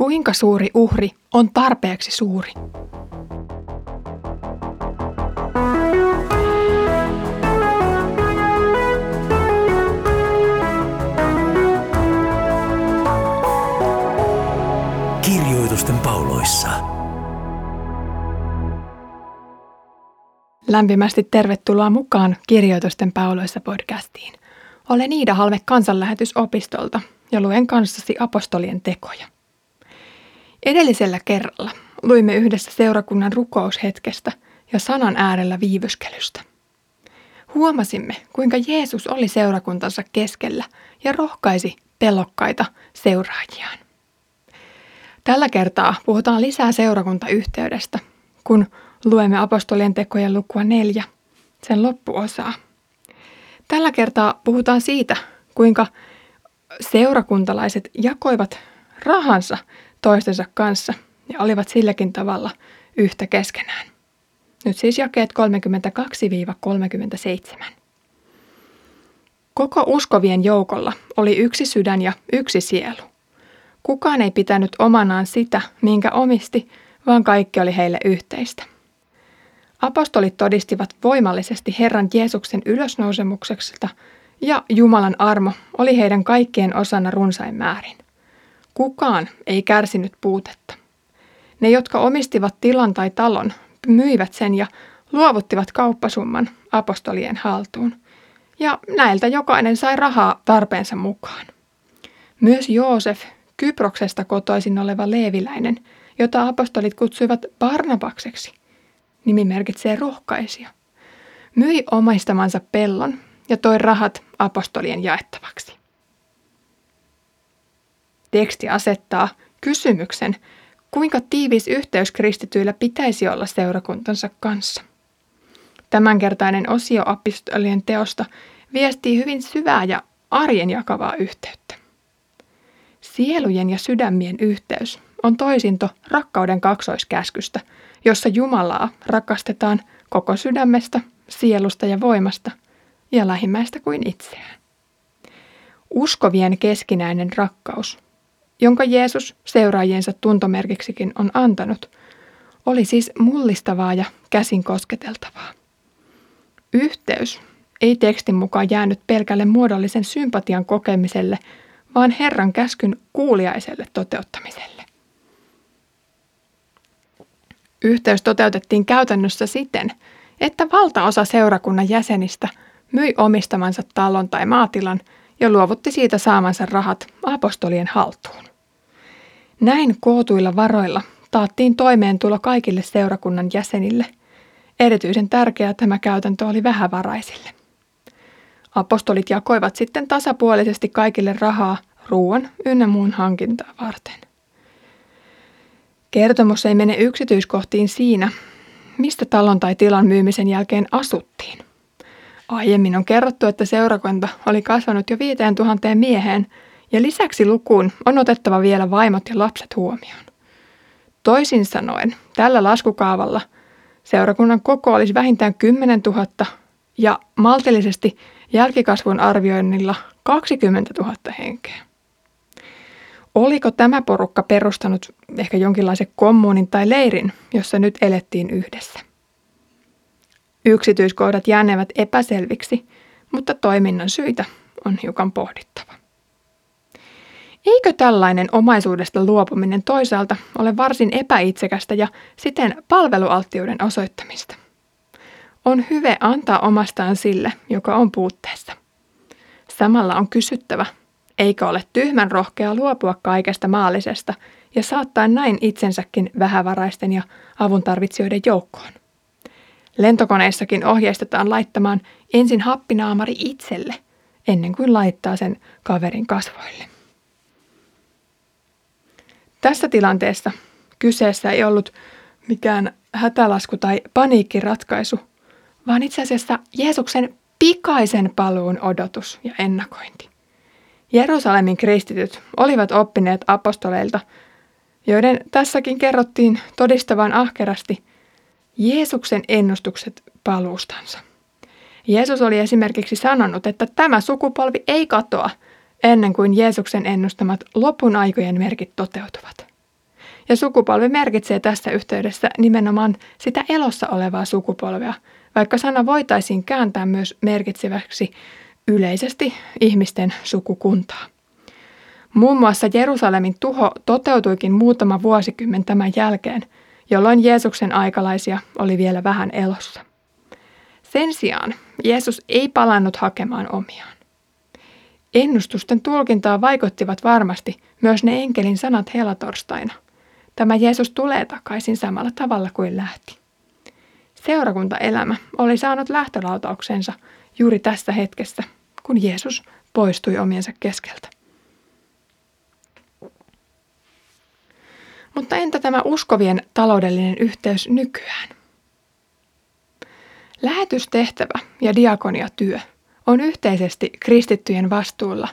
Kuinka suuri uhri on tarpeeksi suuri? Kirjoitusten pauloissa. Lämpimästi tervetuloa mukaan Kirjoitusten pauloissa podcastiin. Olen Iida Halme kansanlähetysopistolta ja luen kanssasi apostolien tekoja. Edellisellä kerralla luimme yhdessä seurakunnan rukoushetkestä ja sanan äärellä viivyskelystä. Huomasimme, kuinka Jeesus oli seurakuntansa keskellä ja rohkaisi pelokkaita seuraajiaan. Tällä kertaa puhutaan lisää seurakuntayhteydestä, kun luemme apostolien tekojen lukua neljä, sen loppuosaa. Tällä kertaa puhutaan siitä, kuinka seurakuntalaiset jakoivat rahansa toistensa kanssa ja olivat silläkin tavalla yhtä keskenään. Nyt siis jakeet 32-37. Koko uskovien joukolla oli yksi sydän ja yksi sielu. Kukaan ei pitänyt omanaan sitä, minkä omisti, vaan kaikki oli heille yhteistä. Apostolit todistivat voimallisesti Herran Jeesuksen ylösnousemukseksesta ja Jumalan armo oli heidän kaikkien osana runsain määrin. Kukaan ei kärsinyt puutetta. Ne, jotka omistivat tilan tai talon, myivät sen ja luovuttivat kauppasumman apostolien haltuun. Ja näiltä jokainen sai rahaa tarpeensa mukaan. Myös Joosef, Kyproksesta kotoisin oleva leeviläinen, jota apostolit kutsuivat Barnabakseksi, nimi merkitsee rohkaisia, myi omaistamansa pellon ja toi rahat apostolien jaettavaksi. Teksti asettaa kysymyksen, kuinka tiivis yhteys kristityillä pitäisi olla seurakuntansa kanssa. Tämänkertainen osio apostolien teosta viestii hyvin syvää ja arjen jakavaa yhteyttä. Sielujen ja sydämien yhteys on toisinto rakkauden kaksoiskäskystä, jossa Jumalaa rakastetaan koko sydämestä, sielusta ja voimasta ja lähimmäistä kuin itseään. Uskovien keskinäinen rakkaus jonka Jeesus seuraajiensa tuntomerkiksikin on antanut, oli siis mullistavaa ja käsin kosketeltavaa. Yhteys ei tekstin mukaan jäänyt pelkälle muodollisen sympatian kokemiselle, vaan Herran käskyn kuuliaiselle toteuttamiselle. Yhteys toteutettiin käytännössä siten, että valtaosa seurakunnan jäsenistä myi omistamansa talon tai maatilan ja luovutti siitä saamansa rahat apostolien haltuun. Näin kootuilla varoilla taattiin toimeentulo kaikille seurakunnan jäsenille. Erityisen tärkeää tämä käytäntö oli vähävaraisille. Apostolit jakoivat sitten tasapuolisesti kaikille rahaa ruoan ynnä muun hankintaa varten. Kertomus ei mene yksityiskohtiin siinä, mistä talon tai tilan myymisen jälkeen asuttiin. Aiemmin on kerrottu, että seurakunta oli kasvanut jo 5000 mieheen – ja lisäksi lukuun on otettava vielä vaimot ja lapset huomioon. Toisin sanoen, tällä laskukaavalla seurakunnan koko olisi vähintään 10 000 ja maltillisesti jälkikasvun arvioinnilla 20 000 henkeä. Oliko tämä porukka perustanut ehkä jonkinlaisen kommunin tai leirin, jossa nyt elettiin yhdessä? Yksityiskohdat jäänevät epäselviksi, mutta toiminnan syitä on hiukan pohdittava. Eikö tällainen omaisuudesta luopuminen toisaalta ole varsin epäitsekästä ja siten palvelualttiuden osoittamista? On hyve antaa omastaan sille, joka on puutteessa. Samalla on kysyttävä, eikö ole tyhmän rohkea luopua kaikesta maallisesta ja saattaa näin itsensäkin vähävaraisten ja avuntarvitsijoiden joukkoon. Lentokoneissakin ohjeistetaan laittamaan ensin happinaamari itselle, ennen kuin laittaa sen kaverin kasvoille. Tässä tilanteessa kyseessä ei ollut mikään hätälasku tai paniikkiratkaisu, vaan itse asiassa Jeesuksen pikaisen paluun odotus ja ennakointi. Jerusalemin kristityt olivat oppineet apostoleilta, joiden tässäkin kerrottiin todistavan ahkerasti Jeesuksen ennustukset paluustansa. Jeesus oli esimerkiksi sanonut, että tämä sukupolvi ei katoa – ennen kuin Jeesuksen ennustamat lopun aikojen merkit toteutuvat. Ja sukupolvi merkitsee tässä yhteydessä nimenomaan sitä elossa olevaa sukupolvea, vaikka sana voitaisiin kääntää myös merkitseväksi yleisesti ihmisten sukukuntaa. Muun muassa Jerusalemin tuho toteutuikin muutama vuosikymmen tämän jälkeen, jolloin Jeesuksen aikalaisia oli vielä vähän elossa. Sen sijaan Jeesus ei palannut hakemaan omiaan. Ennustusten tulkintaa vaikuttivat varmasti myös ne enkelin sanat helatorstaina. Tämä Jeesus tulee takaisin samalla tavalla kuin lähti. Seurakuntaelämä oli saanut lähtölautauksensa juuri tässä hetkessä, kun Jeesus poistui omiensa keskeltä. Mutta entä tämä uskovien taloudellinen yhteys nykyään? Lähetystehtävä ja diakoniatyö on yhteisesti kristittyjen vastuulla,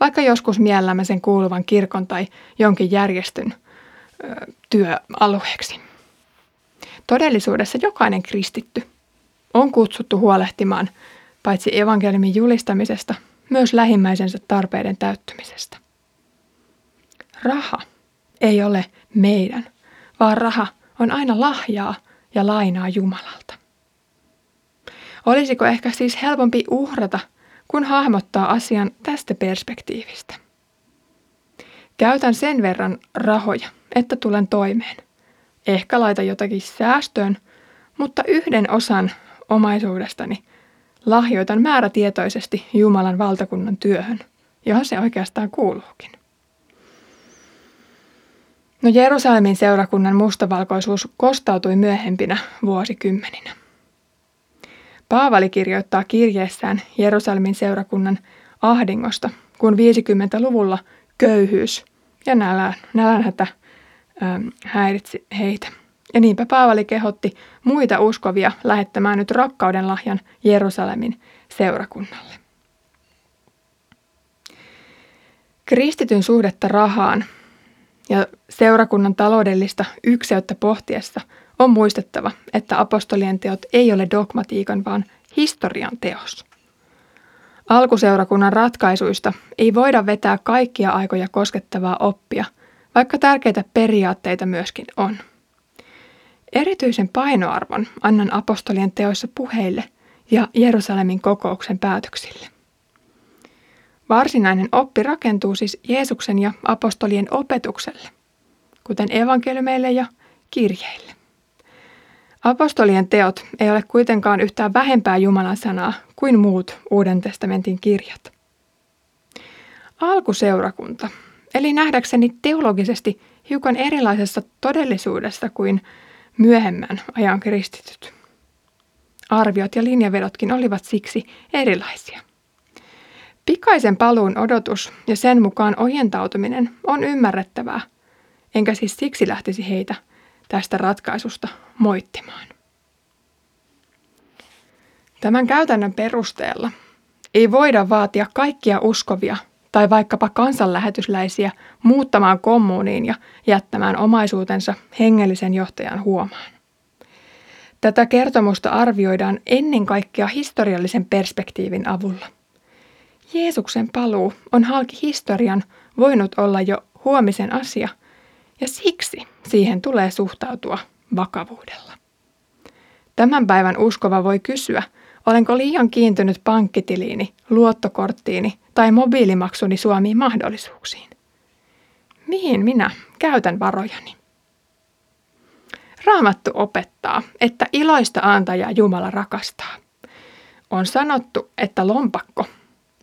vaikka joskus miellämme sen kuuluvan kirkon tai jonkin järjestön ö, työalueeksi. Todellisuudessa jokainen kristitty on kutsuttu huolehtimaan paitsi evankeliumin julistamisesta, myös lähimmäisensä tarpeiden täyttymisestä. Raha ei ole meidän, vaan raha on aina lahjaa ja lainaa Jumalalta. Olisiko ehkä siis helpompi uhrata, kun hahmottaa asian tästä perspektiivistä? Käytän sen verran rahoja, että tulen toimeen. Ehkä laita jotakin säästöön, mutta yhden osan omaisuudestani lahjoitan määrätietoisesti Jumalan valtakunnan työhön, johon se oikeastaan kuuluukin. No Jerusalemin seurakunnan mustavalkoisuus kostautui myöhempinä vuosikymmeninä. Paavali kirjoittaa kirjeessään Jerusalemin seurakunnan ahdingosta, kun 50-luvulla köyhyys ja nälän, nälänhätä häiritsi heitä. Ja niinpä Paavali kehotti muita uskovia lähettämään nyt rakkauden lahjan Jerusalemin seurakunnalle. Kristityn suhdetta rahaan ja seurakunnan taloudellista ykseyttä pohtiessa on muistettava, että apostolien teot ei ole dogmatiikan, vaan historian teos. Alkuseurakunnan ratkaisuista ei voida vetää kaikkia aikoja koskettavaa oppia, vaikka tärkeitä periaatteita myöskin on. Erityisen painoarvon annan apostolien teoissa puheille ja Jerusalemin kokouksen päätöksille. Varsinainen oppi rakentuu siis Jeesuksen ja apostolien opetukselle, kuten evankeliumeille ja kirjeille. Apostolien teot ei ole kuitenkaan yhtään vähempää Jumalan sanaa kuin muut Uuden testamentin kirjat. Alkuseurakunta, eli nähdäkseni teologisesti hiukan erilaisessa todellisuudessa kuin myöhemmän ajan kristityt. Arviot ja linjavedotkin olivat siksi erilaisia. Pikaisen paluun odotus ja sen mukaan ojentautuminen on ymmärrettävää, enkä siis siksi lähtisi heitä tästä ratkaisusta moittimaan. Tämän käytännön perusteella ei voida vaatia kaikkia uskovia tai vaikkapa kansanlähetysläisiä muuttamaan kommuuniin ja jättämään omaisuutensa hengellisen johtajan huomaan. Tätä kertomusta arvioidaan ennen kaikkea historiallisen perspektiivin avulla. Jeesuksen paluu on halki historian voinut olla jo huomisen asia, ja siksi siihen tulee suhtautua vakavuudella. Tämän päivän uskova voi kysyä, olenko liian kiintynyt pankkitiliini, luottokorttiini tai mobiilimaksuni Suomiin mahdollisuuksiin. Mihin minä käytän varojani? Raamattu opettaa, että iloista antajaa Jumala rakastaa. On sanottu, että lompakko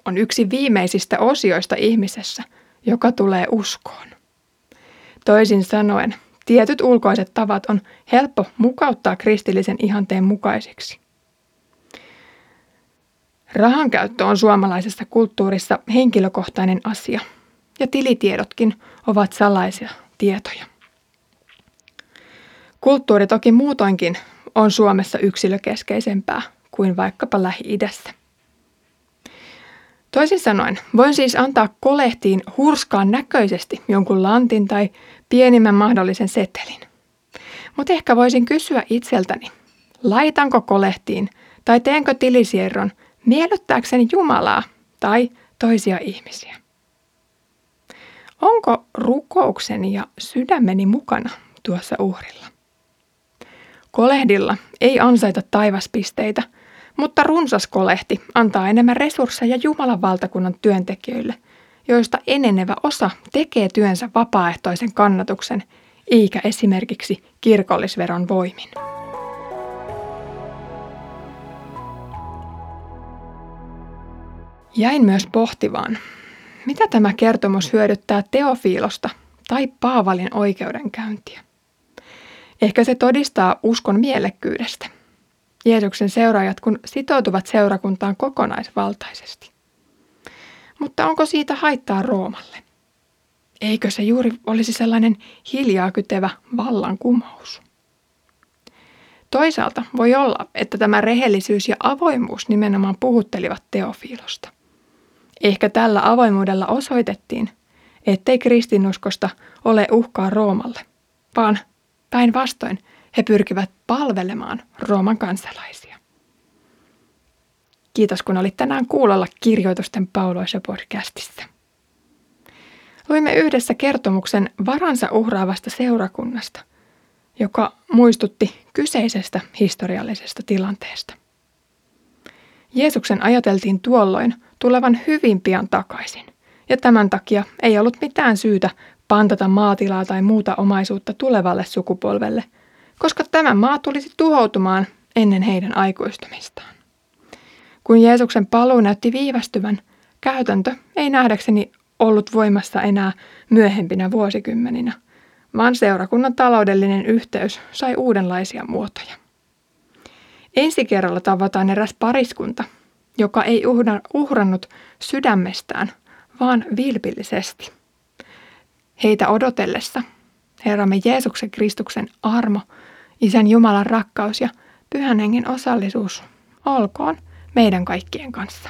on yksi viimeisistä osioista ihmisessä, joka tulee uskoon. Toisin sanoen, tietyt ulkoiset tavat on helppo mukauttaa kristillisen ihanteen mukaisiksi. Rahankäyttö on suomalaisessa kulttuurissa henkilökohtainen asia, ja tilitiedotkin ovat salaisia tietoja. Kulttuuri toki muutoinkin on Suomessa yksilökeskeisempää kuin vaikkapa Lähi-idässä. Toisin sanoen, voin siis antaa kolehtiin hurskaan näköisesti jonkun lantin tai pienimmän mahdollisen setelin. Mutta ehkä voisin kysyä itseltäni, laitanko kolehtiin tai teenkö tilisierron miellyttääkseni Jumalaa tai toisia ihmisiä. Onko rukoukseni ja sydämeni mukana tuossa uhrilla? Kolehdilla ei ansaita taivaspisteitä, mutta runsas kolehti antaa enemmän resursseja Jumalan valtakunnan työntekijöille, joista enenevä osa tekee työnsä vapaaehtoisen kannatuksen, eikä esimerkiksi kirkollisveron voimin. Jäin myös pohtivaan, mitä tämä kertomus hyödyttää Teofiilosta tai Paavalin oikeudenkäyntiä. Ehkä se todistaa uskon mielekkyydestä. Jeesuksen seuraajat kun sitoutuvat seurakuntaan kokonaisvaltaisesti. Mutta onko siitä haittaa Roomalle? Eikö se juuri olisi sellainen hiljaa kytevä vallankumous? Toisaalta voi olla, että tämä rehellisyys ja avoimuus nimenomaan puhuttelivat Teofiilosta. Ehkä tällä avoimuudella osoitettiin, ettei kristinuskosta ole uhkaa Roomalle, vaan päinvastoin he pyrkivät palvelemaan Rooman kansalaisia. Kiitos kun olit tänään kuulolla kirjoitusten pauloissa podcastissa. Luimme yhdessä kertomuksen varansa uhraavasta seurakunnasta, joka muistutti kyseisestä historiallisesta tilanteesta. Jeesuksen ajateltiin tuolloin tulevan hyvin pian takaisin, ja tämän takia ei ollut mitään syytä pantata maatilaa tai muuta omaisuutta tulevalle sukupolvelle, koska tämä maa tulisi tuhoutumaan ennen heidän aikuistumistaan. Kun Jeesuksen paluu näytti viivästyvän, käytäntö ei nähdäkseni ollut voimassa enää myöhempinä vuosikymmeninä, vaan seurakunnan taloudellinen yhteys sai uudenlaisia muotoja. Ensi kerralla tavataan eräs pariskunta, joka ei uhrannut sydämestään, vaan vilpillisesti. Heitä odotellessa Herramme Jeesuksen Kristuksen armo, Isän Jumalan rakkaus ja Pyhän Hengen osallisuus olkoon meidän kaikkien kanssa.